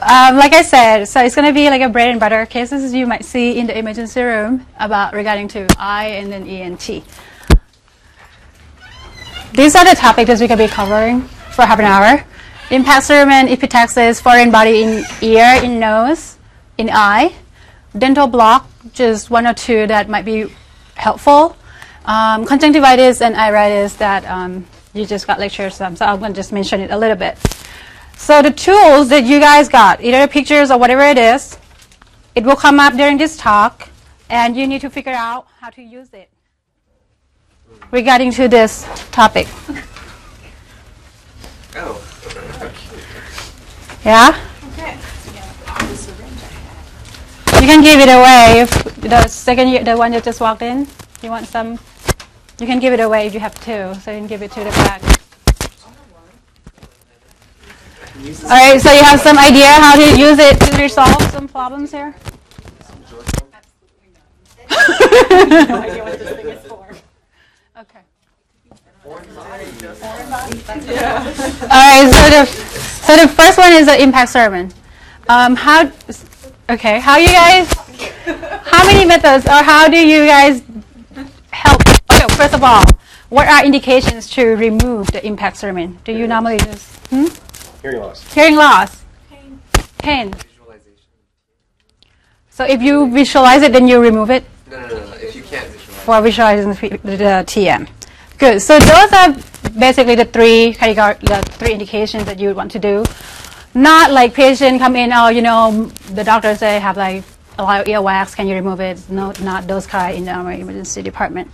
um, like I said, so it's going to be like a bread and butter cases you might see in the emergency room about regarding to eye and then ENT. These are the topics that we're going to be covering for half an hour. Impact cerumen, epistaxis, foreign body in ear, in nose, in eye. Dental block, just one or two that might be helpful. Um, conjunctivitis and iritis that um, you just got lectures on, so I'm going to just mention it a little bit. So the tools that you guys got, either pictures or whatever it is, it will come up during this talk, and you need to figure out how to use it regarding to this topic. Oh. Yeah? Okay. You can give it away if the second year, the one that just walked in. You want some? You can give it away if you have two, so you can give it to the back. All right, so you have some idea how to use it to resolve some problems here? Okay. All right, so the, so the first one is the impact cerumen. Um, how, okay, how you guys, how many methods or how do you guys help? Okay, first of all, what are indications to remove the impact cerumen? Do you normally just, hmm? Hearing loss. Hearing loss. Pain. Visualization. So if you visualize it, then you remove it No, no, no, no. If you can't visualize. It. For visualizing the, f- the TM. Good. So those are basically the three category, the three indications that you would want to do. Not like patient come in, oh, you know, the doctor say have like a lot of earwax, can you remove it? No, not those kind in our emergency department.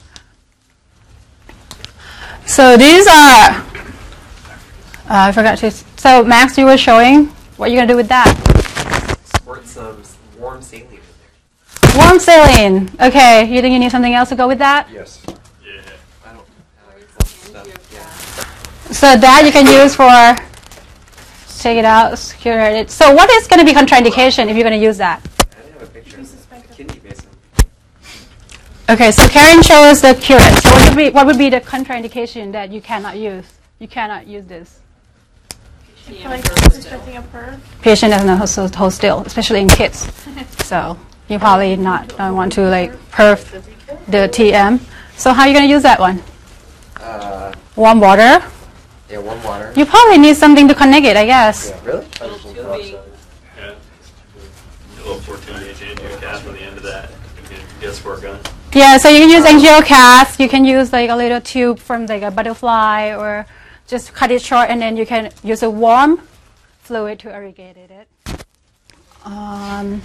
So these are, uh, I forgot to, so Max, you were showing what are you're going to do with that. Squirt some warm saline in there. Warm saline. Okay, you think you need something else to go with that? Yes. I don't have. Yeah. So that you can use for take it out, secure it. So what is going to be contraindication if you're going to use that? I didn't have a picture of a kidney basin. Okay, so Karen shows the curate. So what would be what would be the contraindication that you cannot use? You cannot use this. Like expecting a perv. Patient doesn't hold, so- hold still, especially in kids. So you probably not don't want to like perf the TM. So how are you going to use that one? Uh, Warm water. yeah, warm water. You probably need something to connect it, I guess. Yeah, really? Hydrogen peroxide. Yeah. A little 14 gauge angiocath on the end of that. You can get a. Yeah, so you can use angiocath. You can use like a little tube from like a butterfly, or just cut it short, and then you can use a warm fluid to irrigate it. Um,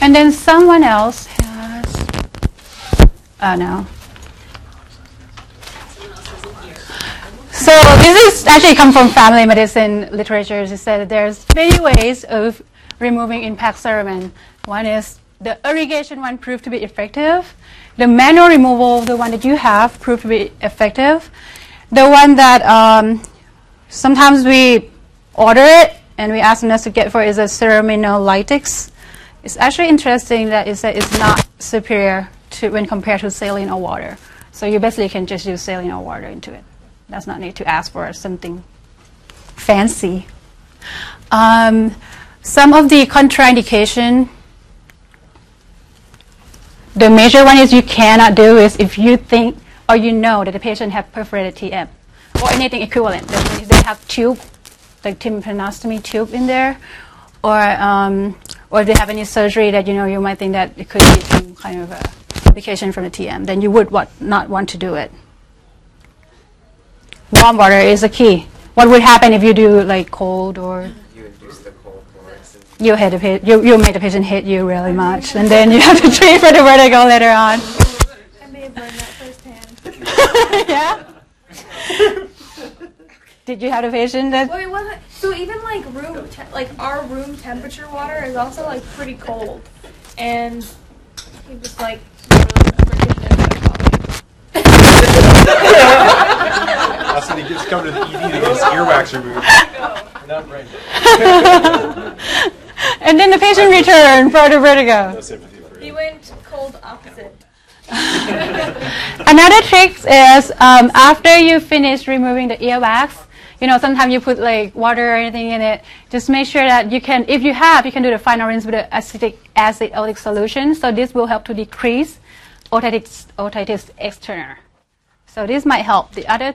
and then someone else has. Oh no. So this is actually come from family medicine literature. It said there's many ways of removing impact cerumen. One is the irrigation one proved to be effective. The manual removal, the one that you have, proved to be effective. The one that um, sometimes we order it and we ask the nurse to get for is a cerumenolytics. It's actually interesting that it said it's not superior to when compared to saline or water. So you basically can just use saline or water into it. Does not need to ask for something fancy. Um, some of the contraindication, the major one is you cannot do is if you think or you know that the patient have perforated TM or anything equivalent. That means they have tube, like tympanostomy tube in there, or um, or if they have any surgery that you know you might think that it could be some kind of a complication from the TM, then you would what, not want to do it warm water is a key. What would happen if you do like cold or You induce the cold you hit a pa- you, you made the patient hit you really much, and then you have to treat for the vertigo later on. I may have learned that firsthand. yeah. Did you have a patient that? Well, it wasn't. So even like room, te- like our room temperature water is also like pretty cold, and he was like That's when he gets come to the ED to get his earwax removed. Not brain. And then the patient returned for the No vertigo. sympathy for he went cold opposite. Another trick is um, after you finish removing the earwax, you know, sometimes you put like water or anything in it. Just make sure that you can, if you have, you can do the final rinse with the acetic acid oleic solution. So this will help to decrease otitis, otitis externa. So this might help. The other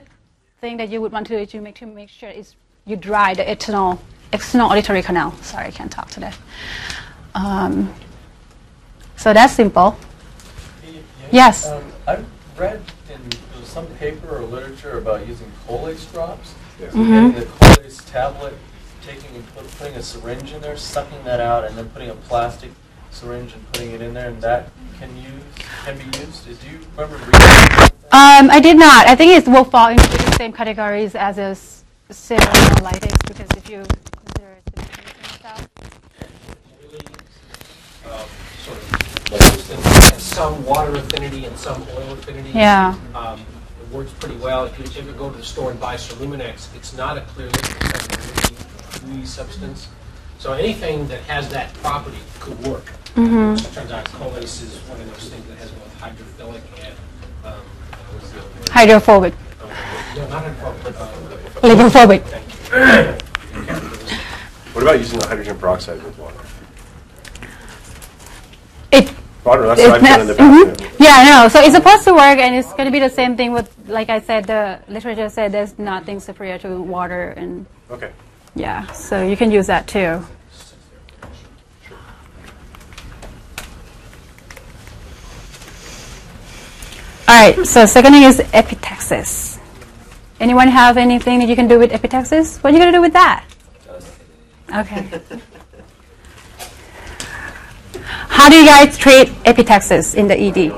thing that you would want to do is you make to make sure is you dry the external external auditory canal. Sorry, I can't talk today. Um, so that's simple. Yes. Um, I've read in some paper or literature about using Colace drops. Yes. So Getting the Colace tablet, taking and put, putting a syringe in there, sucking that out, and then putting a plastic syringe and putting it in there, and that can use can be used. Do you remember reading? that? Um, I did not. I think it will fall into the same categories as a s- cellulitis because if you consider it the mechanism itself. sort of most of them have some water affinity and some oil affinity. Yeah. Um, It works pretty well. If you ever go to the store and buy Cerumenex, it's not a clear liquid, it's a gooey- gooey substance. So anything that has that property could work. Mm-hmm. It turns out Colace is one of those things that has both hydrophilic and, um, what's the other word? Hydrophobic, No, not hydrophobic, uh, lipophobic. What about using the hydrogen peroxide with water? It, Water, that's it's what I've done in the not- past. mhm. Yeah, no. So it's supposed to work, and it's going to be the same thing with, like I said, the literature said there's nothing superior to water, and. Okay. yeah, so you can use that too. All right. So second thing is epistaxis. Anyone have anything that you can do with epistaxis? What are you going to do with that? Okay. How do you guys treat epistaxis in the ED?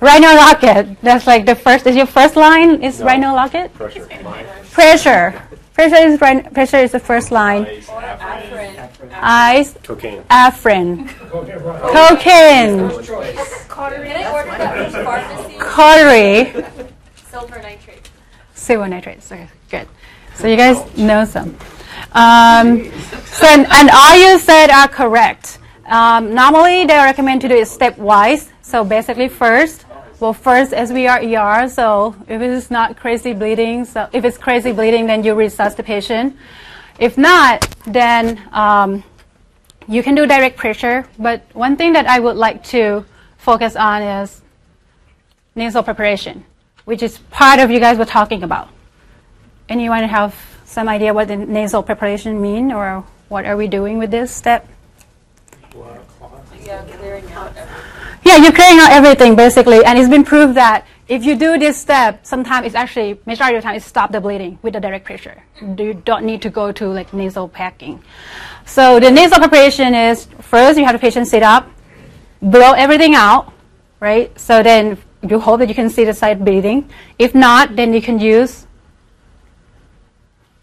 Rhino rocket. That's like the first. Is your first line is No. rhino rocket? Pressure. Pressure. Pressure is rhin- pressure is the first line. Eyes, Cocaine. afrin, cocaine, Cautery. Can I order that cautery, Silver nitrate. silver nitrates. Okay, good. So you guys know some. Um, so and, and all you said are correct. Um, normally they recommend to do it stepwise. So basically first, well first as we are ER, so if it is not crazy bleeding, so if it's crazy bleeding, then you resuscitate the patient. If not, then um, you can do direct pressure. But one thing that I would like to focus on is nasal preparation, which is part of you guys were talking about. Anyone have some idea what the nasal preparation mean or what are we doing with this step? Yeah, clearing out everything. Yeah, you're clearing out everything basically, and it's been proved that if you do this step, sometimes it's actually majority of the time it stop the bleeding with the direct pressure. You don't need to go to like nasal packing. So the nasal preparation is first you have the patient sit up, blow everything out, right? So then you hope that you can see the side bleeding. If not, then you can use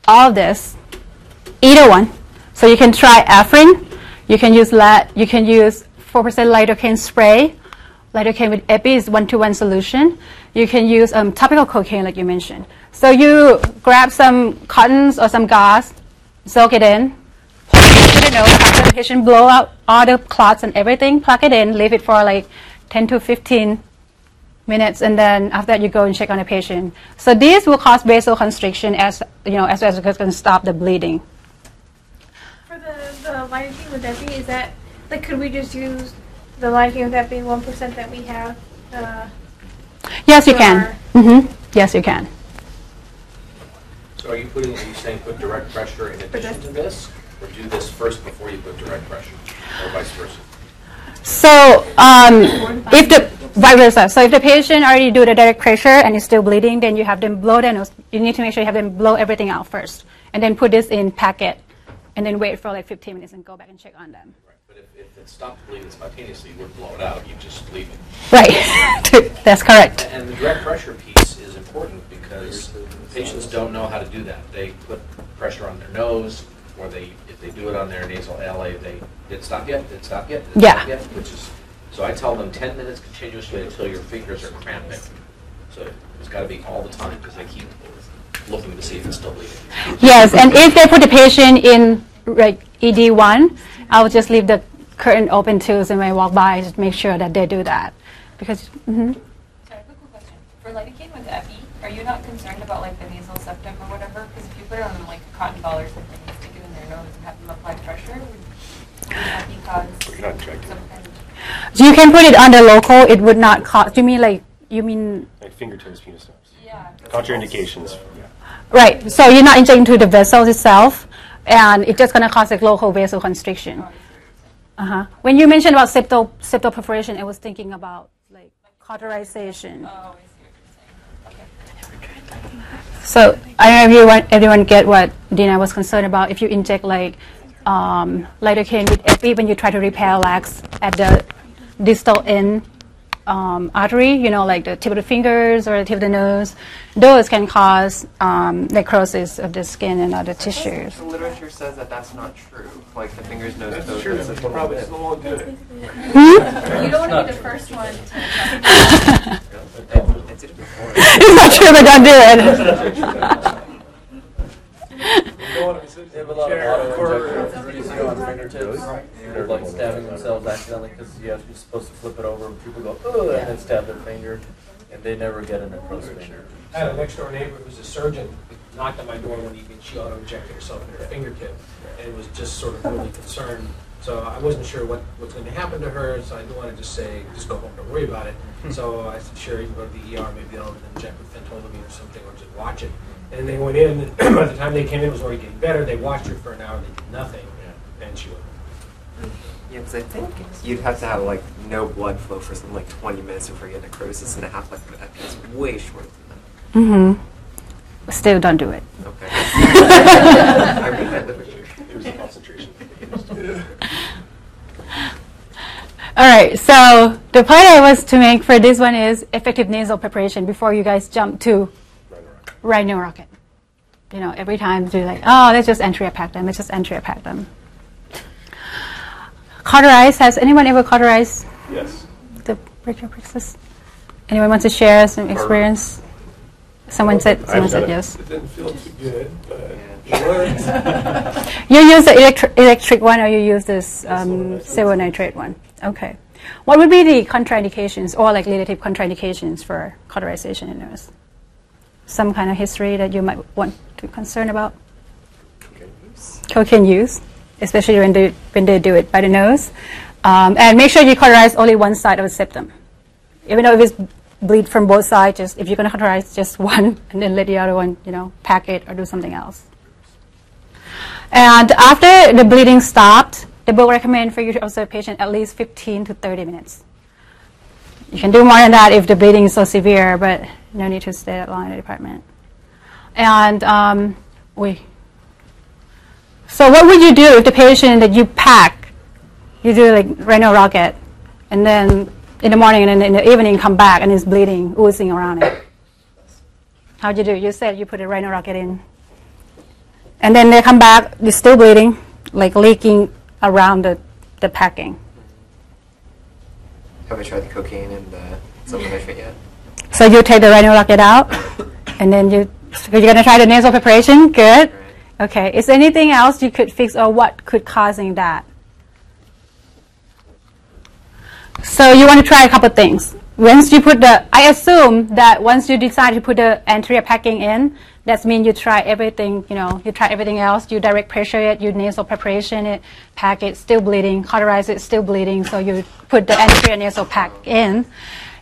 all this, either one. So you can try Afrin, you can use la- you can use 4% lidocaine spray. Lidocaine with epi is one-to-one solution. You can use um, topical cocaine, like you mentioned. So you grab some cottons or some gauze, soak it in, plug it the patient blow out all the clots and everything, plug it in, leave it for like 10 to 15 minutes, and then after that you go and check on the patient. So this will cause vasoconstriction as you know, as well as it can stop the bleeding. For the, the lidocaine with epi, is that, like, could we just use the lidocaine with being 1% that we have? Uh, Yes, you can. Mm-hmm. Yes, you can. So are you putting, are you saying put direct pressure in addition to this? Or do this first before you put direct pressure? Or vice versa? So um, if the vice versa. So if the patient already do the direct pressure and is still bleeding, then you have them blow their nose. You need to make sure you have them blow everything out first, and then put this in packet, and then wait for like 15 minutes and go back and check on them. But if, if it stopped bleeding spontaneously, you wouldn't blow it out, you just leave it. Right. That's correct. And the direct pressure piece is important because patients don't know how to do that. They put pressure on their nose, or they, if they do it on their nasal LA, they, did it stop yet? Did it stop yet? Did Yeah. stop yet? Which is, so I tell them 10 minutes continuously until your fingers are cramping. So it's got to be all the time because they keep looking to see if it's still bleeding. Yes, and if they put the patient in like ED1, I'll just leave the curtain open too, so when I walk by, just make sure that they do that. Because, mhm. Sorry, quick question. For lidocaine with epi, are you not concerned about like the nasal septum or whatever? Because if you put it on like a cotton ball or something and stick it in their nose and have them apply pressure, would would that cause You're not injecting. some kind of So you can put it on the local. It would not cause. Do you mean like you mean Like fingertips, penis nerves. yeah. Contraindications. Yeah. right? So you're not injecting to the vessels itself, and it's just going to cause like local vasoconstriction. Uh huh. When you mentioned about septal septal perforation, I was thinking about like cauterization. Oh, I see what you're saying. Okay. So I don't know if you want, everyone get what Dina was concerned about. If you inject like um, lidocaine with epi when you try to repair lax at the distal end um, artery, you know, like the tip of the fingers or the tip of the nose, those can cause um, necrosis of the skin and other tissues. The literature says that that's not true. Like the fingers, nose, That's toes. true. that's That's probably bit. still won't do it. Hmm? You don't want to be the first one to. It's a different form. it's not true, but don't do it. They have a lot of auto injectors you see on fingertips. They're like stabbing themselves accidentally because you have, you're supposed to flip it over and people go, ugh, and then stab their finger, and they never get a necrosis. I had a next door neighbor who was a surgeon, knocked on my door one evening, she auto injected herself in her fingertip, and was just sort of really concerned. So I wasn't sure what was going to happen to her, so I didn't want to just say, just go home, don't worry about it. So I said, sure, you can go to the ER, maybe they'll inject with phentolamine or something, or just watch it. And they went in, and by the time they came in, it was already getting better. They watched her for an hour, they did nothing, and she went. Yeah, because I think you'd have to have like no blood flow for something like 20 minutes before you get necrosis, and a half life of epi is way shorter than that. Mm-hmm. Still, don't do it. Okay. I read that literature. It was the concentration. All right, so the point I was to make for this one is effective nasal preparation before you guys jump to rhino rocket. You know, every time you're like, oh, let's just entry pack them, let's just entry pack them. Cauterize, has anyone ever cauterized Yes. the brachial plexus? Anyone want to share some experience? Someone said, someone said yes. It didn't feel too good, but. You use the electri- electric one or you use this um, silver nitrate one? Okay. What would be the contraindications or like relative contraindications for cauterization in nurse? Some kind of history that you might want to concern about? Okay. Cocaine use, especially when they, when they do it by the nose. Um, and make sure you cauterize only one side of the septum. Even though if it's bleed from both sides, just if you're going to cauterize just one and then let the other one, you know, pack it or do something else. And after the bleeding stopped, the book recommend for you to observe the patient at least 15 to 30 minutes. You can do more than that if the bleeding is so severe, but no need to stay long in the department. And um, we. So what would you do if the patient that you pack, you do like rhino rocket, and then in the morning and then in the evening come back and it's bleeding, oozing around it? How'd you do? You said you put a rhino rocket in. And then they come back, they're still bleeding, like leaking around the, the packing. Have I tried the cocaine and the nitrate yet? So you take the rhino rocket out, and then you, so you're going to try the nasal preparation? Good. Okay. Is there anything else you could fix or what could causing that? So you want to try a couple things. Once you put the, I assume that once you decide to put the anterior packing in, that means you try everything, you know, you try everything else, you direct pressure it, you nasal preparation it, pack it, still bleeding, cauterize it, still bleeding, so you put the anterior nasal pack in.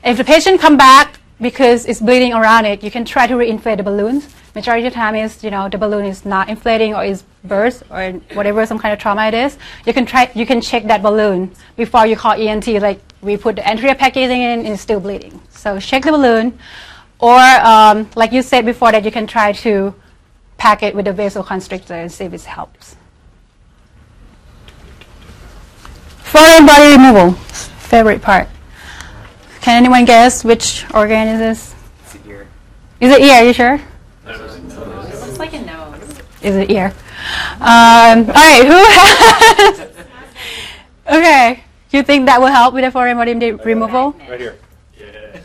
If the patient come back because it's bleeding around it, you can try to reinflate the balloons. Majority of the time is, you know, the balloon is not inflating or is burst or whatever, some kind of trauma it is. You can try, you can check that balloon before you call ENT, like we put the anterior packaging in and it's still bleeding. So check the balloon. Or, um, like you said before, that you can try to pack it with a vasoconstrictor and see if it helps. Foreign body removal, favorite part. Can anyone guess which organ is this? It's a ear. Is it ear? Are you sure? It looks like a nose. Is it ear? Um, all right. Who has? okay. You think that will help with the foreign body removal? Right here. Yeah.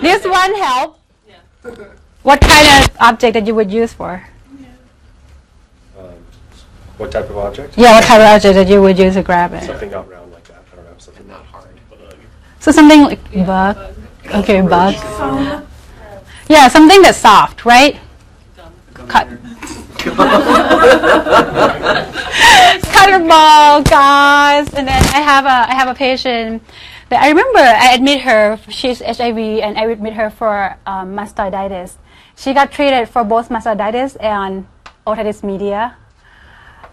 This one help. Yeah. What kind of object that you would use for? Um, what type of object? Yeah, what type of object that you would use to grab it? Something not round like that. I don't know. Something And not hard. So something like bug. Okay, bug. Yeah, something that's soft, right? Cut. Cutter ball, guys. And then I have a I have a patient that I remember I admit her. She's HIV, and I admit her for um, mastoiditis. She got treated for both mastoiditis and otitis media.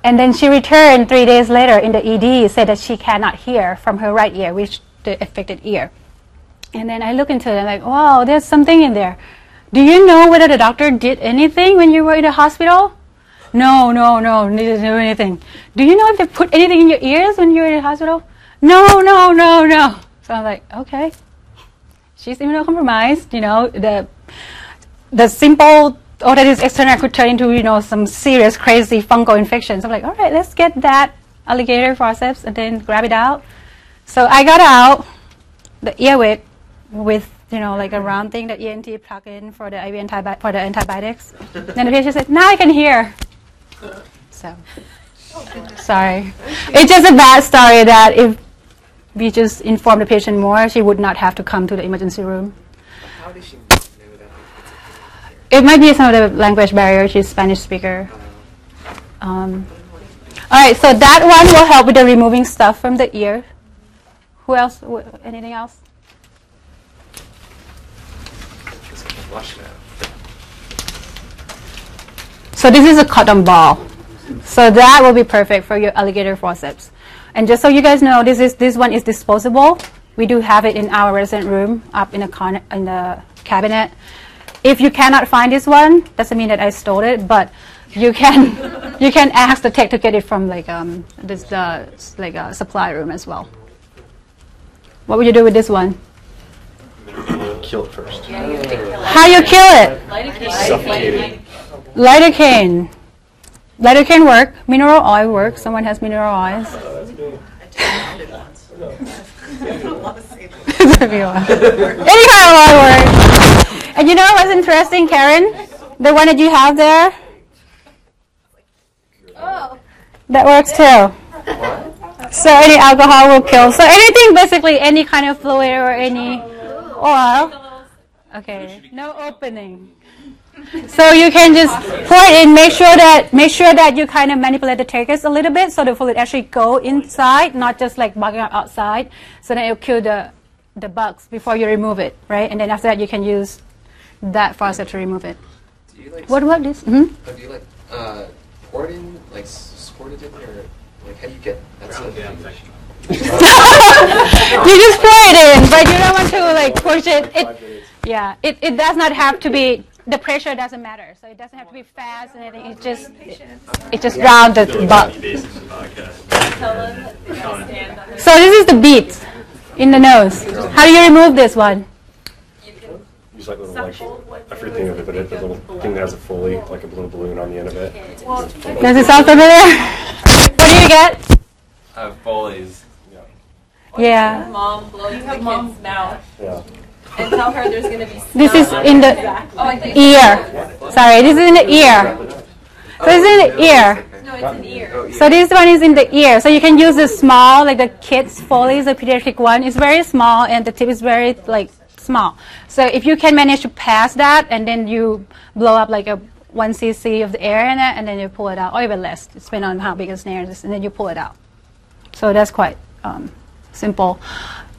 And then she returned three days later in the ED, said that she cannot hear from her right ear, which the affected ear. And then I look into it, and like, wow, there's something in there. Do you know whether the doctor did anything when you were in the hospital? No, no, no, didn't do anything. Do you know if they put anything in your ears when you were in the hospital? No, no, no, no. So I'm like, okay. She's immunocompromised, you know, the the simple oh, otitis externa could turn into, you know, some serious crazy fungal infections. I'm like, all right, let's get that alligator forceps and then grab it out. So I got out the ear wick with you know like a round thing that ENT plug in for the IV antibi- for the antibiotics. then the patient said, "Now I can hear." So sorry, it's just a bad story that if we just inform the patient more, she would not have to come to the emergency room. How does she know that It might be some of the language barrier. She's Spanish speaker. Um, all right, so that one will help with the removing stuff from the ear. Who else? Anything else? So this is a cotton ball. So that will be perfect for your alligator forceps. And just so you guys know, this is this one is disposable. We do have it in our resident room up in the con- in the cabinet. If you cannot find this one, doesn't mean that I stole it, but you can you can ask the tech to get it from like um this uh, like a supply room as well. What would you do with this one? Kill it first. Yeah, you kill it. How you kill it? Lidocaine. Suffocating. Lidocaine. Lidocaine work. Mineral oil work. Someone has mineral oils. Any kind of oil works. And you know what's interesting, Karen? The one that you have there? Oh. That works too. So any alcohol will kill. So anything, basically, any kind of fluid or any oil. Okay, no opening. So you can just pour it in. Make sure that make sure that you kind of manipulate the tragus a little bit, so the fluid actually go inside, not just like bugging out outside. So then it'll kill the the bugs before you remove it, right? And then after that, you can use that forceps to remove it. Do you like? What about this? Mm-hmm. Oh, do you like uh, pour it in, like squirt it in, or like how do you get that stuff? Yeah, infection. you just pour it in, but you don't want to like push it. It yeah, it, it does not have to be. The pressure doesn't matter, so it doesn't have to be fast and anything. It just it, it just drown the bug. Basics of podcast. Tell them that they gotta stand under. So this is the beat in the nose. How do you remove this one? You like a little like I forget the name of it, but it's a little thing that has a Foley, like a little balloon on the end of it. Does it sound familiar? what do you get? I have Foley's. Yeah. mom blow the kid's mouth Yeah. and tell her there's gonna be. This is in the Oh, I think. ear. Sorry, this is in the ear. So this is oh, in the ear. Oh, no, it's an ear. So this one is in the ear. So you can use the small, like the kids Foley's, the pediatric one. It's very small and the tip is very like small. So if you can manage to pass that and then you blow up like a one cc of the air in it and then you pull it out, or even less, depending on how big a snare is, and then you pull it out. So that's quite um, simple.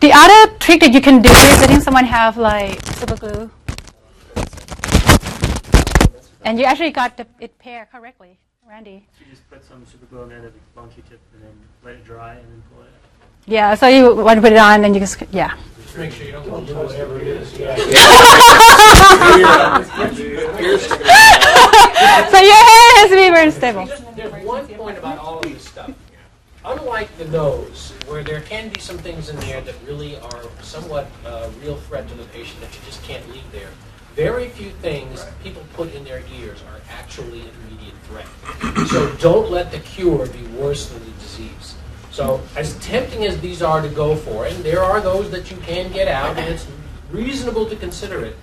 The other trick that you can do is letting someone have like super glue. And you actually got the, it pair correctly, Randy. You just put some super glue on the end the long Q-tip and then let it dry and then pull it out. Yeah, so you want to put it on, and you just yeah. Just make sure you don't do whatever it is. Yeah. so your hair has to be very stable. There's one point about all of this stuff. Unlike the nose, where there can be some things in there that really are somewhat a real threat to the patient that you just can't leave there, very few things people put in their ears are actually an immediate threat. So don't let the cure be worse than the disease. So as tempting as these are to go for, and there are those that you can get out, and it's reasonable to consider it.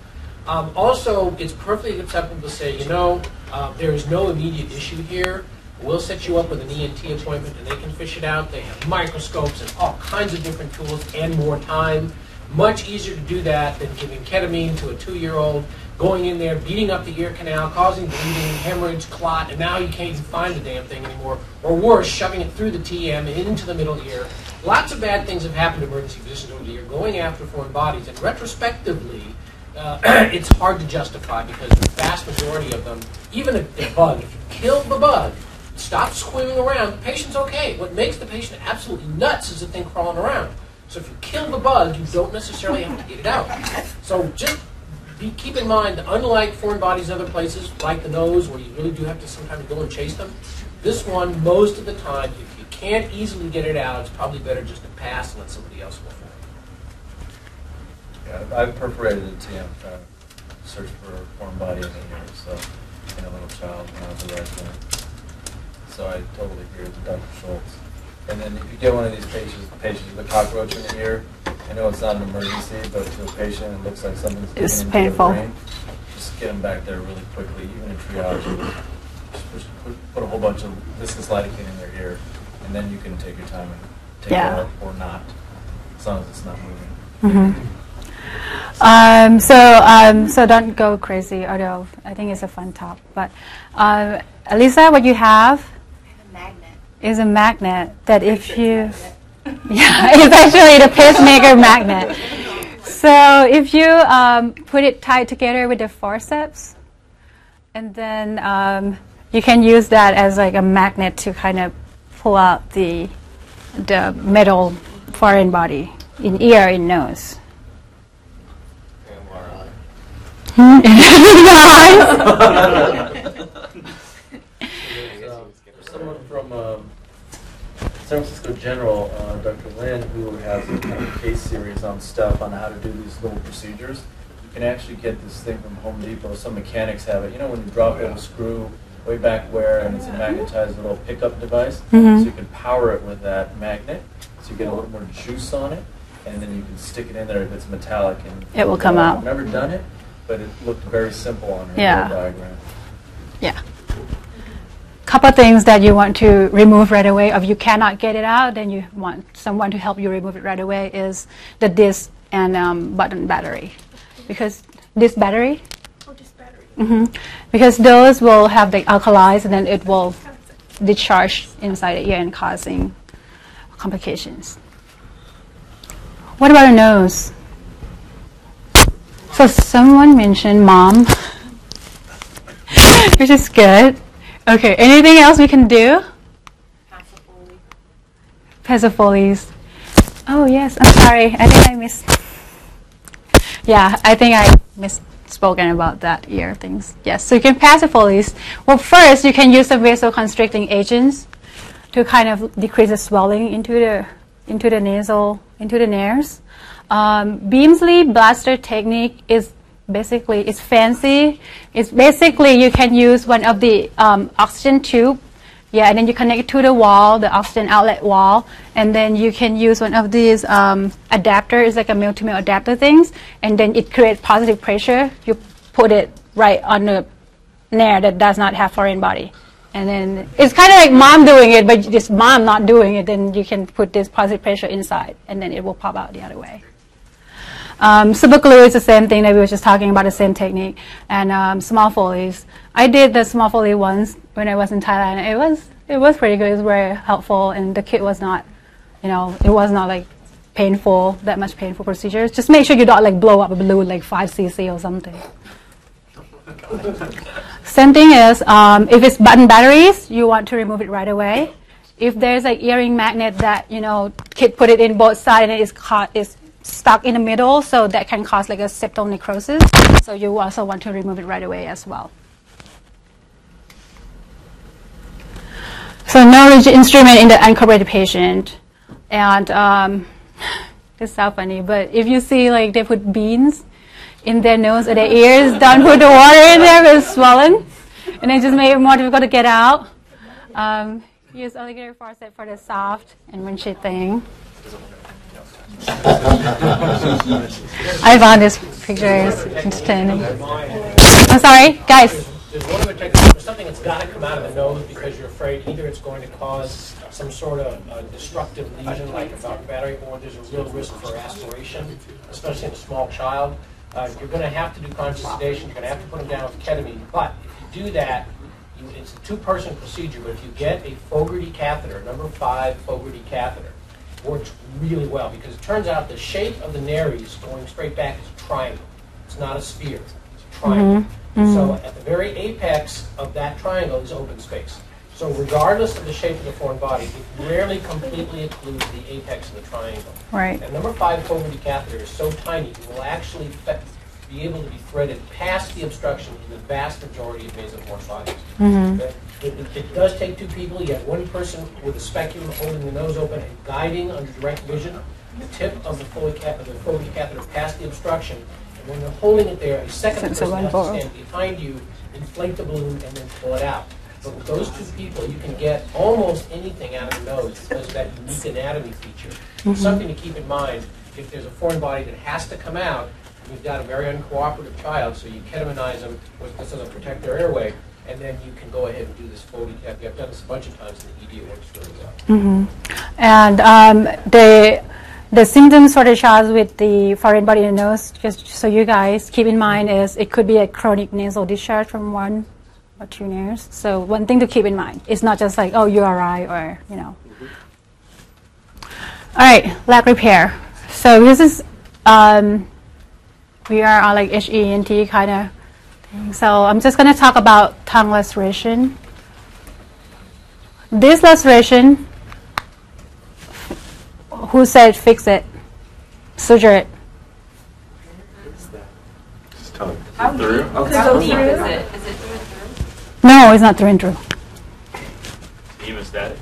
Um, also, it's perfectly acceptable to say, you know, uh, there is no immediate issue here. We'll set you up with an ENT appointment, and they can fish it out. They have microscopes and all kinds of different tools and more time. Much easier to do that than giving ketamine to a two-year-old going in there, beating up the ear canal, causing bleeding, hemorrhage, clot, and now you can't even find the damn thing anymore. Or worse, shoving it through the TM into the middle ear. Lots of bad things have happened to emergency physicians over the year going after foreign bodies, and retrospectively, uh, it's hard to justify because the vast majority of them, even a, a bug, if you kill the bug, stop swimming around, the patient's okay. What makes the patient absolutely nuts is the thing crawling around. So if you kill the bug, you don't necessarily have to get it out. So just keep in mind, unlike foreign bodies in other places, like the nose, where you really do have to sometimes go and chase them, this one, most of the time, if you can't easily get it out, it's probably better just to pass and let somebody else go for it. Yeah, I've perforated a TM trying to search for a foreign body in the ear, so, in a little child when I was a resident. So I totally agree with Dr. Schultz. And then if you get one of these patients, patients with a cockroach in the ear, I know it's not an emergency, but to a patient, it looks like something's getting It's into painful. their brain. Just get them back there really quickly, even in triage. Just push- put, put a whole bunch of viscous lidocaine in their ear, and then you can take your time and take Yeah. it out or not, as long as it's not moving. Um, so, um, so don't go crazy, although I think it's a fun talk. But um, Elisa, what you have. Is a magnet that if you, yeah, it's actually the pacemaker magnet. So if you um, put it tight together with the forceps, and then um, you can use that as like a magnet to kind of pull out the the metal foreign body in ear in nose. Um, Someone from um, San Francisco General, uh, Dr. Lin, who has a kind of case series on stuff on how to do these little procedures. You can actually get this thing from Home Depot. Some mechanics have it. You know when you drop a screw way back where, and it's a magnetized little pickup device, Mhm. so you can power it with that magnet, so you get a little more juice on it, and then you can stick it in there if it's metallic. And It will come out. I've never done it, but it looked very simple on her Yeah. diagram. Yeah. Couple things that you want to remove right away. If you cannot get it out, then you want someone to help you remove it right away. Is the disc and um, button battery, because this battery, Oh, just battery. hmm because those will have the alkalis, and then it will discharge inside the ear and causing complications. What about a nose? So someone mentioned mom, which is good. Okay, anything else we can do? Pasipholis. Oh yes, I'm sorry. I think I missed. Yeah, I think I misspoken about that ear things. Yes, so you can pasipholis. Well, first you can use the vasoconstricting agents to kind of decrease the swelling into the into the nasal into the nares. Um, Beamsley blaster technique is basically it's fancy. It's basically you can use one of the um, oxygen tube, yeah, and then you connect it to the wall, the oxygen outlet wall, and then you can use one of these um, adapters, like a male-to-male adapter things, and then it creates positive pressure. You put it right on the nair that does not have foreign body. And then it's kind of like mom doing it, but this mom not doing it, then you can put this positive pressure inside, and then it will pop out the other way. Um, super glue is the same thing that we were just talking about, the same technique. And um, small Foleys. I did the small foley once when I was in Thailand. It was it was pretty good. It was very helpful, and the kit was not, you know, it was not like painful, that much painful procedures. Just make sure you don't like blow up a balloon like 5 cc or something. Same thing is, um, if it's button batteries, you want to remove it right away. If there's like earring magnet that you know kid put it in both sides and it's caught is stuck in the middle, so that can cause like a septal necrosis. So you also want to remove it right away as well. So no rigid instrument in the uncooperative patient, and um, it's so funny. But if you see like they put beans in their nose or their ears, don't put the water in there; it's swollen, and it just make it more difficult to get out. Um, use alligator forceps for the soft and windshield thing. I found this picture is entertaining. I'm sorry, guys. There's one other technique, something that's got to come out of the nose because you're afraid either it's going to cause some sort of uh, destructive lesion like a battery, or there's a real risk for aspiration, especially in a small child. Uh, you're going to have to do conscious sedation. You're going to have to put them down with ketamine. But if you do that, you, it's a two-person procedure. But if you get a Fogarty catheter, number five Fogarty catheter, works really well because it turns out the shape of the nares going straight back is a triangle. It's not a sphere. It's a triangle. Mm-hmm. So mm-hmm. at the very apex of that triangle is open space. So regardless of the shape of the foreign body, it rarely completely occludes the apex of the triangle. Right. And number five Fogarty catheter is so tiny, it will actually be able to be threaded past the obstruction in the vast majority of mesomorph bodies. Mm-hmm. It, it- does take two people. You have one person with a speculum holding the nose open and guiding under direct vision the tip of the Foley cat, of the Foley catheter past the obstruction. And when they're holding it there, a second a person has to stand behind you, inflate the balloon, and then pull it out. But with those two people, you can get almost anything out of the nose because of that unique anatomy feature. Something to keep in mind, if there's a foreign body that has to come out, and you've got a very uncooperative child, so you ketaminize them, with this doesn't protect their airway, and then you can go ahead and do this Foley therapy. I've done this a bunch of times in the ED, works really well. And um, the the symptoms for the child with the foreign body in the nose, just so you guys keep in mind, is it could be a chronic nasal discharge from one or two nares. So one thing to keep in mind, it's not just like oh URI or you know. All right, leg repair. So this is um, we are on like HENT kind of. So I'm just going to talk about tongue laceration. This laceration who said fix it? Suture it. It's tongue. How deep, Through? how Okay. deep is it? Is it through and through? No, it's not through and through. Hemostatic?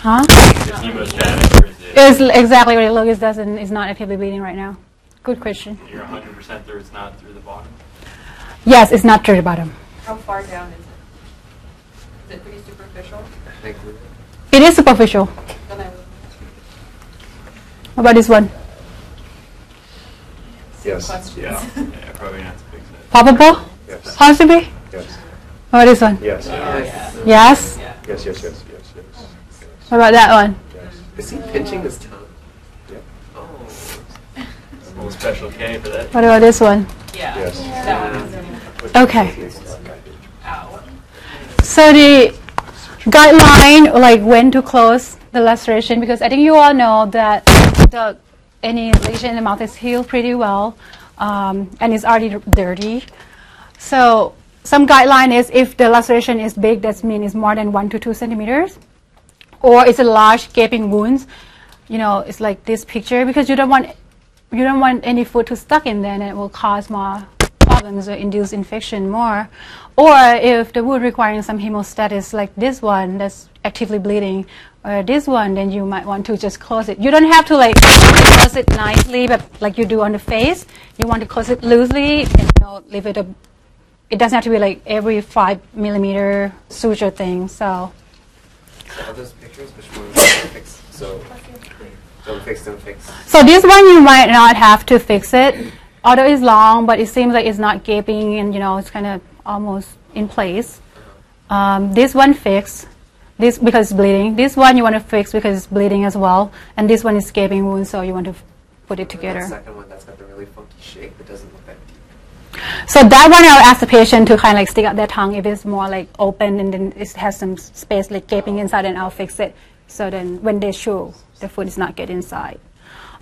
Huh? Is hemostatic or is it, It's exactly what it looks. It doesn't. It's not actively bleeding right now. Good question. you're 100% through, it's not through the bottom? Yes, it's not through the bottom. How far down is it? Is it pretty superficial? I think It is superficial. Then I would. What about this one? Yes. Questions? Yeah. Yeah, probably not to fix it. Palpable? Yes. Possibly? Yes. What about this one? Yes. Yes. Yes? Yes. Yes. Yes. Yes. Yes. What about that one? Yes. Is he pinching his tongue? Yep. Oh. A little special K for that. What about this one? Yeah. Yes. That one is Okay. So the guideline, like when to close the laceration, because I think you all know that the any lesion in the mouth is healed pretty well, um, and it's already dirty. So some guideline is if the laceration is big, that means it's more than one to two centimeters, or it's a large gaping wounds. You know, it's like this picture because you don't want you don't want any food to stuck in there, and it will cause more or induce infection more. Or if the wound requiring some hemostasis, like this one that's actively bleeding, or this one, then you might want to just close it. You don't have to like close it nicely, but like you do on the face. You want to close it loosely and you know, leave it a. It doesn't have to be like every five millimeter suture thing. So So those pictures? Which ones don't fix? So don't fix, don't fix. So this one you might not have to fix it, although it's long, but it seems like it's not gaping and you know it's kind of almost in place. Um, this one fix, this because it's bleeding. This one you want to fix because it's bleeding as well, and this one is gaping wound, so you want to put it The together. second one that's got the really funky shape. Doesn't look that deep. So that one I'll ask the patient to kind of like stick out their tongue if it's more like open and then it has some space like gaping inside, and I'll fix it. So then when they chew, the food is not get inside.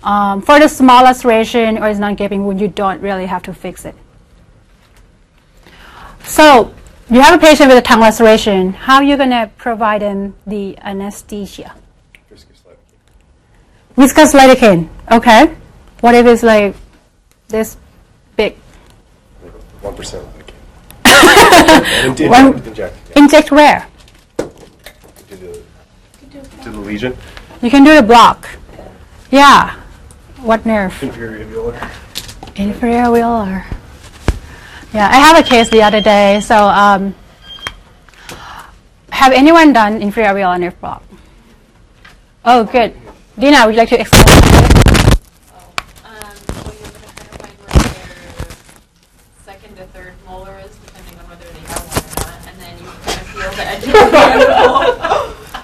Um, for the small laceration or it's not gaping wound, you don't really have to fix it. So you have a patient with a tongue laceration. How are you going to provide them the anesthesia? Viscous lidocaine. Viscous lidocaine. Okay. What if it's like this big? One percent lidocaine. One- inject. Inject. Yeah. Inject where? To the to the lesion. You can do the block. Yeah. What nerve? Inferior alveolar. Inferior alveolar. Yeah, I have a case the other day. So, um, have anyone done inferior alveolar nerve block? Oh, good. Dina, would you like to explain? Um, so you're gonna find where their second to third molar is, depending on whether they have one or not, and then you kind of feel the edge of the mandible.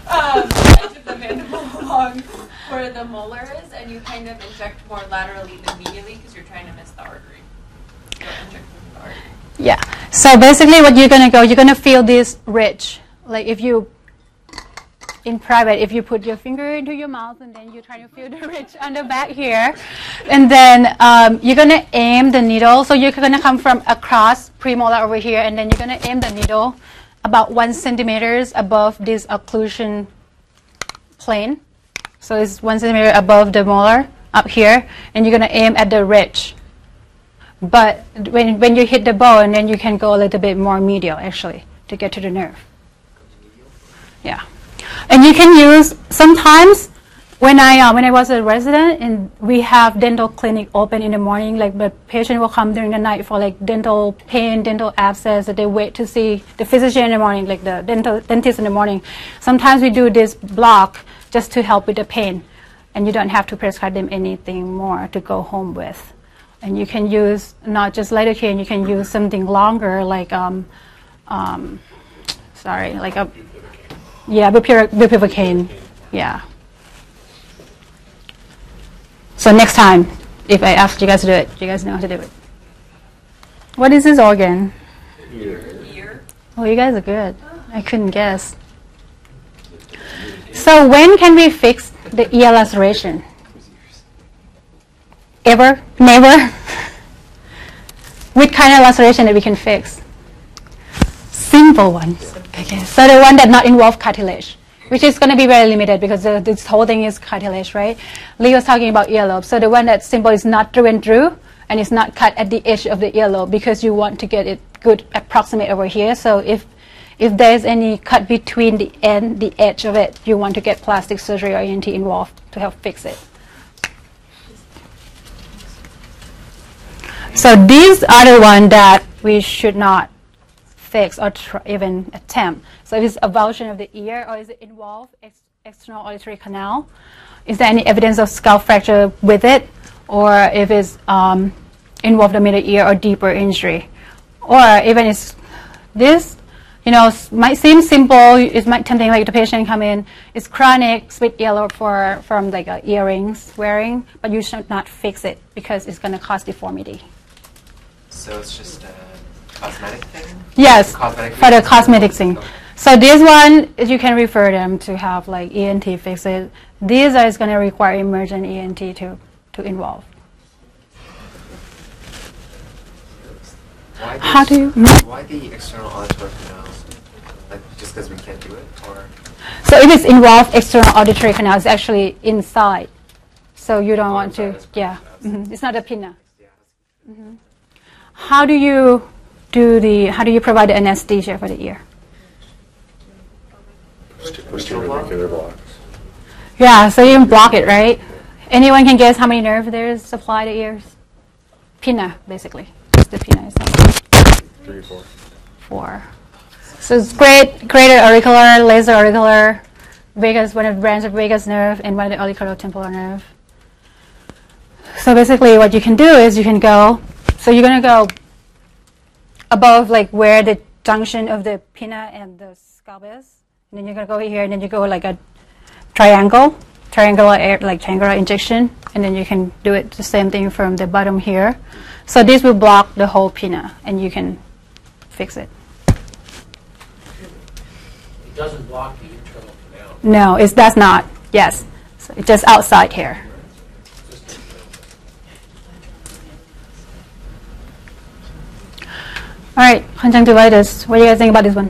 um, the edge of the mandible along um, for the molars, and you kind of inject more laterally than medially because you're trying to miss the artery. So the artery. Yeah. So basically, what you're gonna go, you're gonna feel this ridge. Like if you, in private, if you put your finger into your mouth and then you try to feel the ridge on the back here, and then um, you're gonna aim the needle. So you're gonna come from across premolar over here, and then you're gonna aim the needle about one centimeters above this occlusion plane. So it's one centimeter above the molar up here, and you're gonna aim at the ridge. But when, when you hit the bone, then you can go a little bit more medial actually to get to the nerve. Yeah, and you can use sometimes when I uh, when I was a resident and we have dental clinic open in the morning, like the patient will come during the night for like dental pain, dental abscess, that they wait to see the physician in the morning, like the dental dentist in the morning. Sometimes we do this block just to help with the pain, and you don't have to prescribe them anything more to go home with. And you can use not just lidocaine, you can use something longer like um, um, sorry, like a yeah, bupivacaine. Yeah. So next time, if I ask you guys to do it, you guys know how to do it. What is this organ? Ear. Oh, you guys are good. I couldn't guess. So when can we fix the ear laceration? Ever? Never? What kind of laceration that we can fix? Simple ones. Okay. So the one that not involve cartilage, which is going to be very limited because the, this whole thing is cartilage, right? Lee was talking about earlobe. So the one that's simple is not through and through, and it's not cut at the edge of the earlobe because you want to get it good approximate over here. So if if there's any cut between the end, the edge of it, you want to get plastic surgery or ENT involved to help fix it. So these are the one that we should not fix or even attempt. So if it's avulsion of the ear or is it involved ex- external auditory canal? Is there any evidence of skull fracture with it? Or if it's um, involved the middle ear or deeper injury? Or even it's this, you know, might seem simple. It might tempting like the patient come in. It's chronic split yellow for from like uh, earrings wearing, but you should not fix it because it's going to cause deformity. So it's just a cosmetic thing? Yes, Cosmetic for the cosmetic thing. So this one, you can refer them to have like ENT fix it. These are going to require emergent ENT to, to involve. Why How do you- Why the external auditory canal? Like just because we can't do it, or So it's involved external auditory canal, it's actually inside. So you don't want to, yeah. mhm, It's not a pinna. Mhm. How do you do the, how do you provide the anesthesia for the ear? Blocks. Yeah, so you can block it, right? Anyone can guess how many nerves there is supply to ears? Pinna, basically. It's the pinna itself. Three, four. Four. So it's great, greater auricular, lesser auricular, vagus, one of the branch of vagus nerve, and one of the auricular temporal nerve. So basically, what you can do is you can go. So you're gonna go above, like where the junction of the pinna and the scalp is, and then you're gonna go here, and then you go like a triangle, triangular air, like triangular injection, and then you can do it the same thing from the bottom here. So this will block the whole pinna, and you can fix it. It doesn't block the internal canal. No, it does not. Yes, so it's just outside here. All right, conjunctivitis. What do you guys think about this one?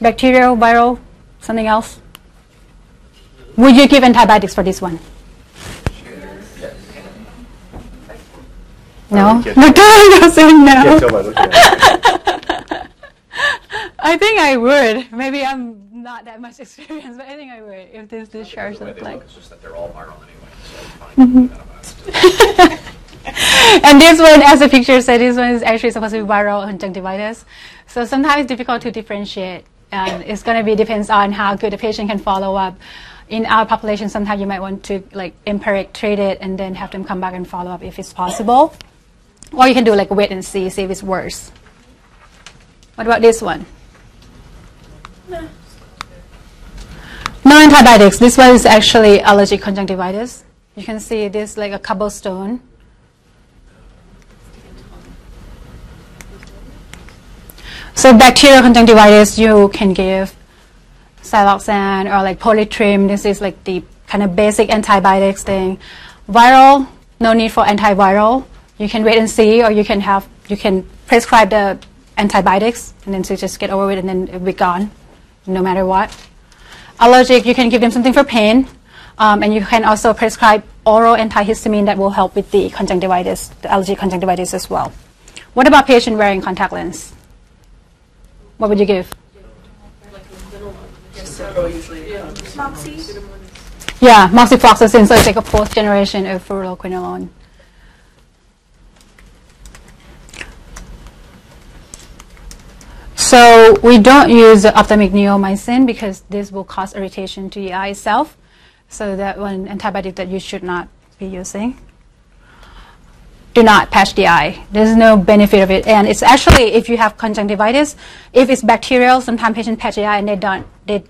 Bacterial, viral, something else? Would you give antibiotics for this one? No? you can't- No, no. Can't tell by looking at it. I think I would. Maybe I'm not that much experienced, but I think I would if this discharge looked like. look, it's just that they're all viral anyway, so. Antibiotics. Mm-hmm. and this one, as the picture said, this one is actually supposed to be viral conjunctivitis. So sometimes it's difficult to differentiate. It's going to be depends on how good the patient can follow up. In our population, sometimes you might want to like empiric treat it and then have them come back and follow up if it's possible. Or you can do like wait and see, see if it's worse. What about this one? No antibiotics. This one is actually allergic conjunctivitis. You can see this like a cobblestone. So bacterial conjunctivitis, you can give Ciloxan or like polytrim. This is like the kind of basic antibiotics thing. Viral, no need for antiviral. You can wait and see, or you can have you can prescribe the antibiotics and then to just get over it and then it'll be gone, no matter what. Allergic, you can give them something for pain, um, and you can also prescribe oral antihistamine that will help with the conjunctivitis, the allergic conjunctivitis as well. What about patient wearing contact lens? What would you give? Yeah, moxifloxacin, so it's like a fourth generation of fluoroquinolone. So we don't use ophthalmic neomycin because this will cause irritation to the eye itself. So that one antibiotic that you should not be using. Do not patch the eye. There's no benefit of it, and it's actually if you have conjunctivitis, if it's bacterial, sometimes patients patch the eye and they don't, they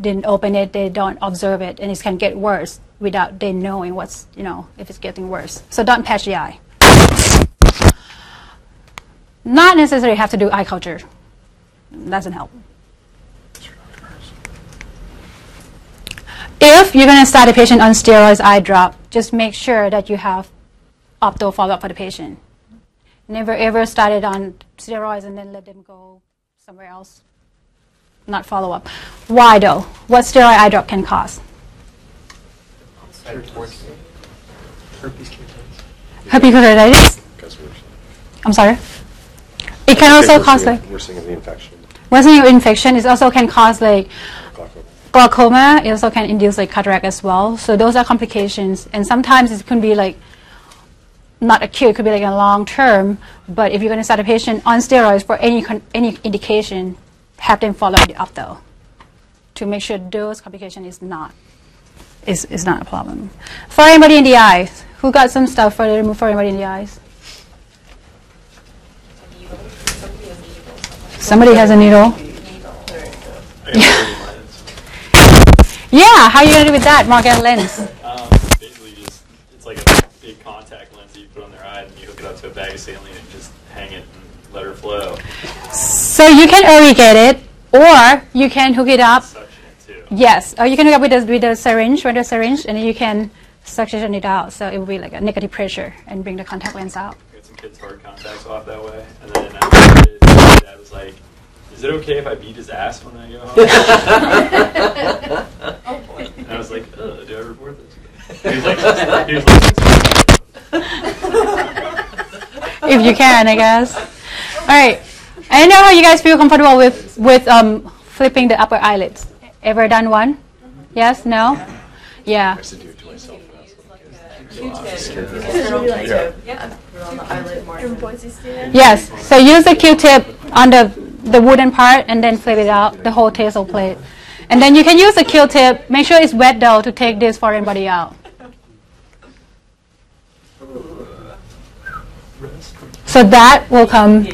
didn't open it, they don't observe it, and it can get worse without they knowing what's, you know, if it's getting worse. So don't patch the eye. Not necessarily have to do eye culture. Doesn't help. If you're going to start a patient on steroids eye drop, just make sure that you have opto follow-up for the patient. Never ever started on steroids and then let them go somewhere else. Not follow up. Why though? What steroid eye drop can cause? Herpes Herpes keratitis? I'm sorry. It can also cause like worsening of the infection. Of infection. It also can cause like Glaucoma. It also can induce like cataract as well. So those are complications, and sometimes it can be like not acute. It could be like a long term. But if you're going to start a patient on steroids for any any indication, have them follow it up though, to make sure those complication is not is is not a problem. Foreign body in the eyes. Who got some stuff for to remove foreign in the eyes? Somebody has a needle. I got a lens. Yeah, how are you gonna do with that? Morgan lens. Um, basically, just it's like a big contact lens that you put on their eye, and you hook it up to a bag of saline and just hang it and let her flow. So you can irrigate it, or you can hook it up. Suction it too. Yes, or you can hook it up with a, with a syringe, with a syringe, and then you can suction it out. So it will be like a negative pressure and bring the contact lens out. Get some kids' hard contacts off that way, and then after it, my dad was like, "Is it okay if I beat his ass when I go home?" Oh, boy. And I was like, "Ugh, do I report this?" He was like, he was like, if you can, I guess. All right. I know how you guys feel comfortable with with um, flipping the upper eyelids. Ever done one? Yes? No? Yeah. I used to do it to myself. Your voices do that? Yes. So use the Q-tip on the the wooden part and then flip it out, the whole tarsal plate. And then you can use the Q-tip. Make sure it's wet though to take this foreign body out. So that will come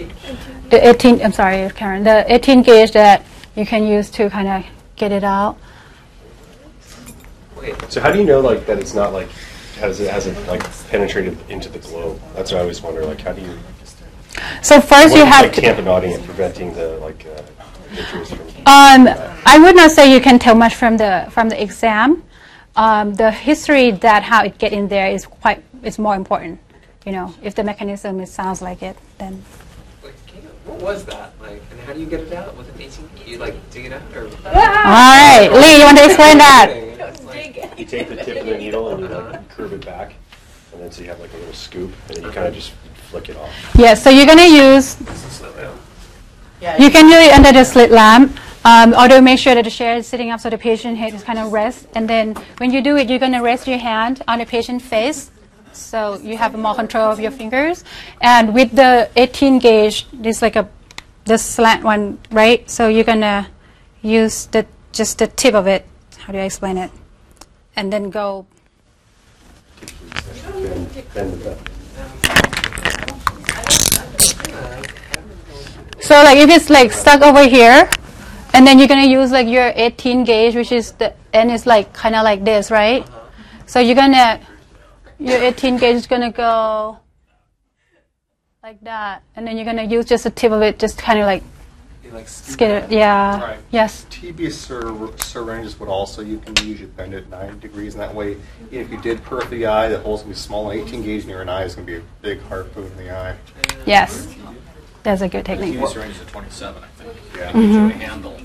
the 18. I'm sorry, Karen. The 18 gauge that you can use to kind of get it out. Wait, So how do you know like that it's not like has it hasn't like penetrated into the globe? That's what I always wonder. Like how do you So first you have like to. tamponading and preventing the like uh, injuries from Um, I would not say you can tell much from the from the exam. Um, the history that how it get in there is quite is more important. You know, if the mechanism it sounds like it, then wait, what was that? Like, and how do you get it out with an 18? You like dig it out or? all right, Lee, you want to explain that? It's like- you take the tip of the needle and you like curve it back, and then so you have like a little scoop, and then you kind of just flick it off. Yes. so you're gonna use. You can do it under the slit lamp. Um, although make sure that the chair is sitting up so the patient head is kind of rest. And then when you do it, you're going to rest your hand on the patient face. So you have more control of your fingers. And with the 18 gauge, there's like a the slant one, right? So you're going to use the just the tip of it. How do I explain it? And then go. Bend, bend the So like if it's like stuck over here, and then you're going to use like your 18 gauge, which is the and it's like kind of like this, right? So you're gonna your 18 gauge is gonna go like that, and then you're gonna use just the tip of it, just kind of like like skid it. Yeah. Right. Yes. TB syr- syringes would also, you can use, you bend it nine degrees, and that way, if you did perf the eye, the hole's gonna be small, 18 gauge near an eye is gonna be a big harpoon in the eye. Yes. That's a good technique. TB syringe is a 27, I think. Yeah. Mhm. Handle.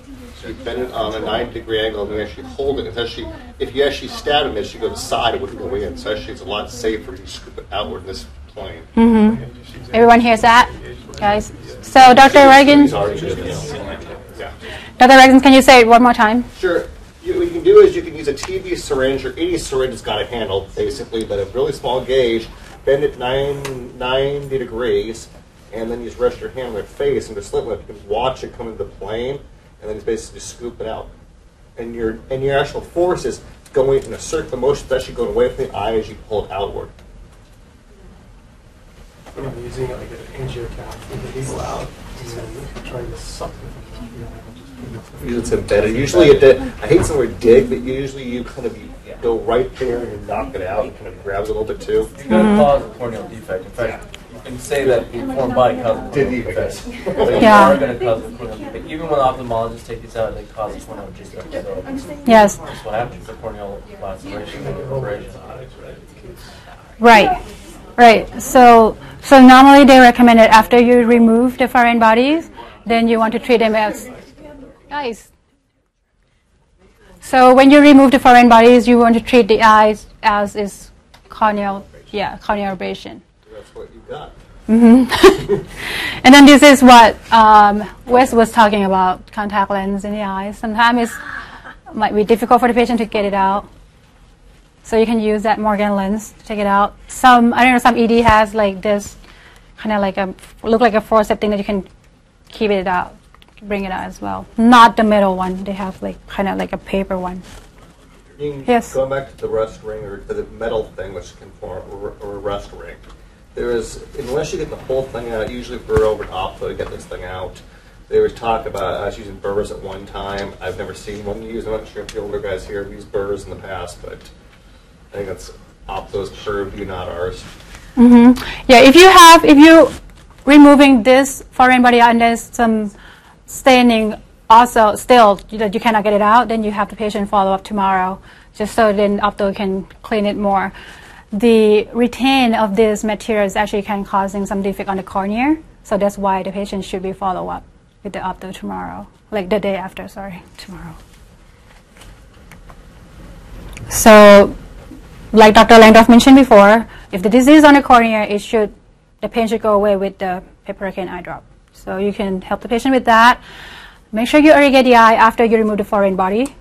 So you bend it on a 90 degree angle, and then actually hold it. It's actually, if you actually stab it, it should go to the side, it wouldn't go in. So actually, it's a lot safer to scoop it outward in this plane. Mm-hmm. Everyone hears that, guys. So, Dr. Reagan, He's already good. Yeah. Dr. Reagan, can you say it one more time? Sure. You, what you can do is you can use a TB syringe or any syringe that's got a handle, basically, but a really small gauge. Bend it nine, 90 degrees, and then you just rest your hand on their face and just slit lip. You can watch it come into the plane, and then just basically just scoop it out. And your and your actual force is going in a circular motion, it's actually going away from the eye as you pull it outward. You know, using it like an angiocath with the needle out and then trying to suck it. Usually it's embedded. Usually, it, di- I hate the word dig, but usually you kind of you go right there and you knock it out and kind of grabs it a little bit too. You're going to cause a corneal defect. In fact, you can say that the foreign body causes a corneal defect. But you Yeah. are going to cause a corneal defect. Even when ophthalmologists take these out, they cause a corneal defect. So Yes. that's what happens, the corneal laceration and abrasion. Right, right. So, so normally they recommend it after you remove the foreign bodies, then you want to treat them as guys. So when you remove the foreign bodies, you want to treat the eyes as is corneal, yeah, corneal abrasion. What you got. hmm and then this is what um, Wes was talking about: contact lens in the eyes. Sometimes it might be difficult for the patient to get it out. So you can use that Morgan lens to take it out. Some I don't know. Some ED has like this, kind of like a look like a forceps thing that you can keep it out, bring it out as well. Not the metal one. They have like kind of like a paper one. Yes. Going back to the rust ring or to the metal thing, which can form or, or a rust ring. There is, unless you get the whole thing out, usually over at Opto to get this thing out, there was talk about us using burrs at one time. I've never seen one used. I'm not sure if the older guys here have used burrs in the past, but I think that's Opto's purview, not ours. hmm Yeah, if you have, if you removing this foreign body and there's some staining also still that you cannot get it out, then you have the patient follow up tomorrow, just so then opto can clean it more. The retain of this material is actually can causing some defect on the cornea, so that's why the patient should be follow up with the opto tomorrow, like the day after. Sorry, tomorrow. So like Dr. Langdorf mentioned before, if the disease on the cornea, it should the pain should go away with the proparacaine eye drop. So you can help the patient with that. Make sure you irrigate the eye after you remove the foreign body,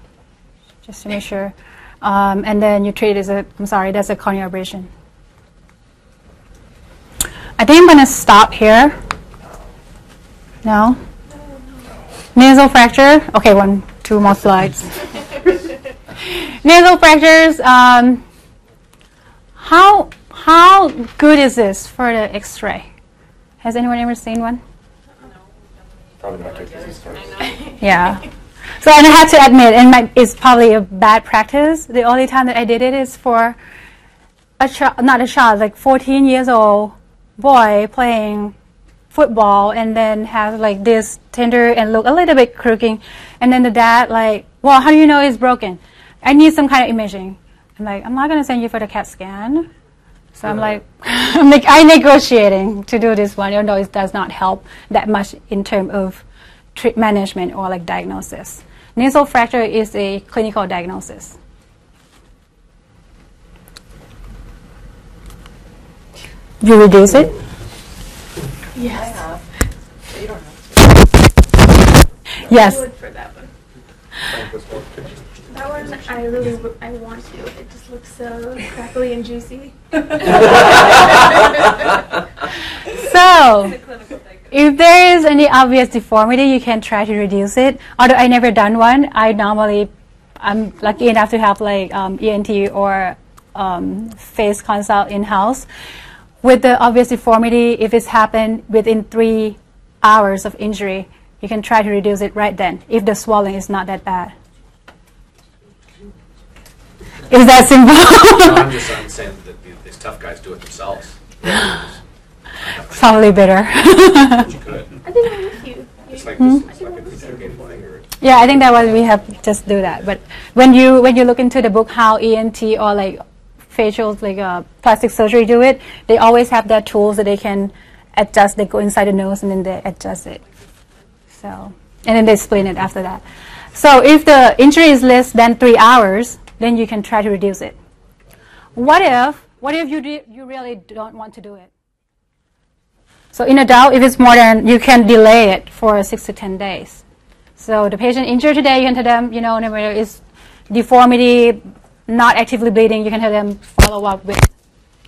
just to make sure. Um, and then you treat it as a I'm sorry, that's a corneal abrasion. I think I'm going to stop here. No. Nasal fracture. Okay, one, two more slides. Nasal fractures. Um, how how good is this for the X-ray? Has anyone ever seen one? Probably not take this as Yeah. So and I have to admit, and my, it's probably a bad practice. The only time that I did it is for a child, not a child, like 14 years old boy playing football, and then has like this tender and look a little bit crooked, and then the dad like, well, how do you know it's broken? I need some kind of imaging. I'm like, I'm not gonna send you for the CAT scan. So I'm uh-huh. like, I'm like, I'm negotiating to do this one, You know, it does not help that much in terms of treat management or like diagnosis. Nasal fracture is a clinical diagnosis. You reduce it? Yes. You don't have Yes. I would for that one. That one, I really, w- I want to. It just looks so crackly and juicy. So, if there is any obvious deformity, you can try to reduce it. Although I never done one, I normally, I'm lucky enough to have like um, ENT or um, face consult in house. With the obvious deformity, if it's happened within three hours of injury, you can try to reduce it right then if the swelling is not that bad. Is that No, simple? I'm just, I'm saying that the- these tough guys do it themselves. Probably better. I think I'm with you. It's like, Hmm? it's like a computer game playing or. Yeah, I think that was we have just do that. But when you when you look into the book how ENT or like facials like uh, plastic surgery do it, they always have their tools that they can adjust. They go inside the nose and then they adjust it. So and then they explain it after that. So if the injury is less than three hours, then you can try to reduce it. What if what if you re- you really don't want to do it? So in a doubt, if it's more than you can delay it for six to ten days. So the patient injured today, you can tell them, you know, whenever it's deformity, not actively bleeding, you can tell them follow up with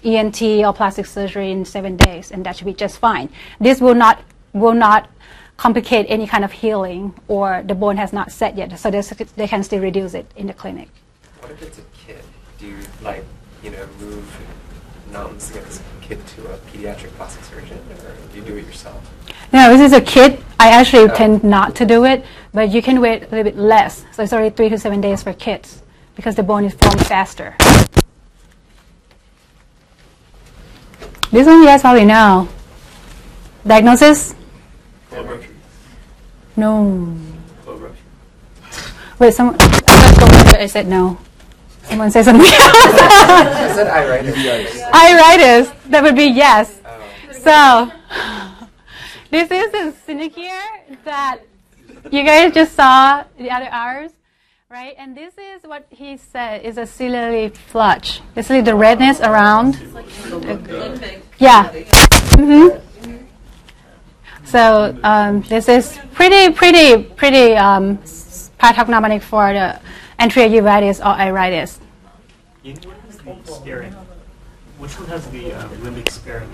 ENT or plastic surgery in seven days, and that should be just fine. This will not will not complicate any kind of healing, or the bone has not set yet, so they can still reduce it in the clinic. What if it's a kid? Do you like, you know, move numbs to get this kid to a pediatric plastic surgeon, or do you do it yourself? No, this is a kid. I actually Oh. tend not to do it, but you can wait a little bit less. So it's already three to seven days for kids because the bone is formed faster. This one you guys probably know. Diagnosis? No. Wait, someone. I thought someone said- I said no. Someone say something else. I said iritis. Iritis. That would be yes. Oh. So, this is a syndicare that you guys just saw the other hours, right? And this is what he said is a ciliary flush. Basically, the redness around. Yeah. hmm So um, this is pretty, pretty, pretty um, pathognomonic for the anterior uveitis or iritis. Which one has the sparing? Which one has the uh, limbal sparing?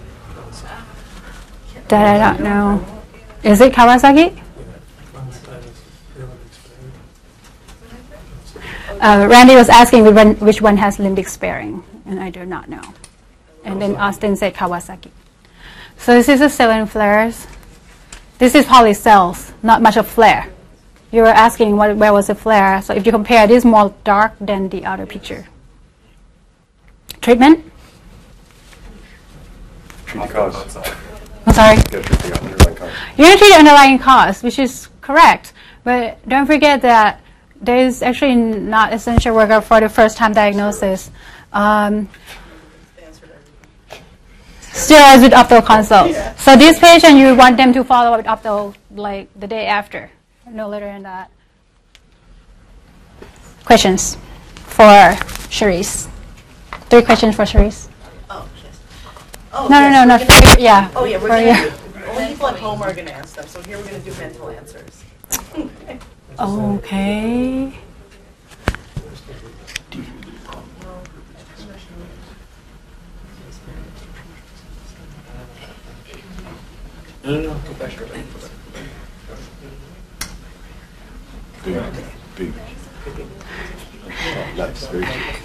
That I don't know. Is it Kawasaki? Uh, Randy was asking which one, has limbal sparing, and I do not know. And then Austin said Kawasaki. So this is the seven flares. This is probably cells, not much of flare. You were asking what, where was the flare. So if you compare, this more dark than the other picture. Treatment? Treat the cause. I'm sorry. Gotta treat the underlying cause. You're going to treat the underlying cause, which is correct. But don't forget that there is actually not essential workup for the first time diagnosis. Um, steroids with opto consult. So this patient, you want them to follow up with opto like the day after, no later than that. Questions for Charisse? Three questions for Charisse? Oh, yes. Oh, No, no, yes, no, we're not gonna- for you. Yeah, Oh, yeah, we're for gonna, you. do- only people at home are gonna ask them, so here we're gonna do mental answers. Okay. No, no, no, go back, go back. Big, big. Oh, nice. Very good.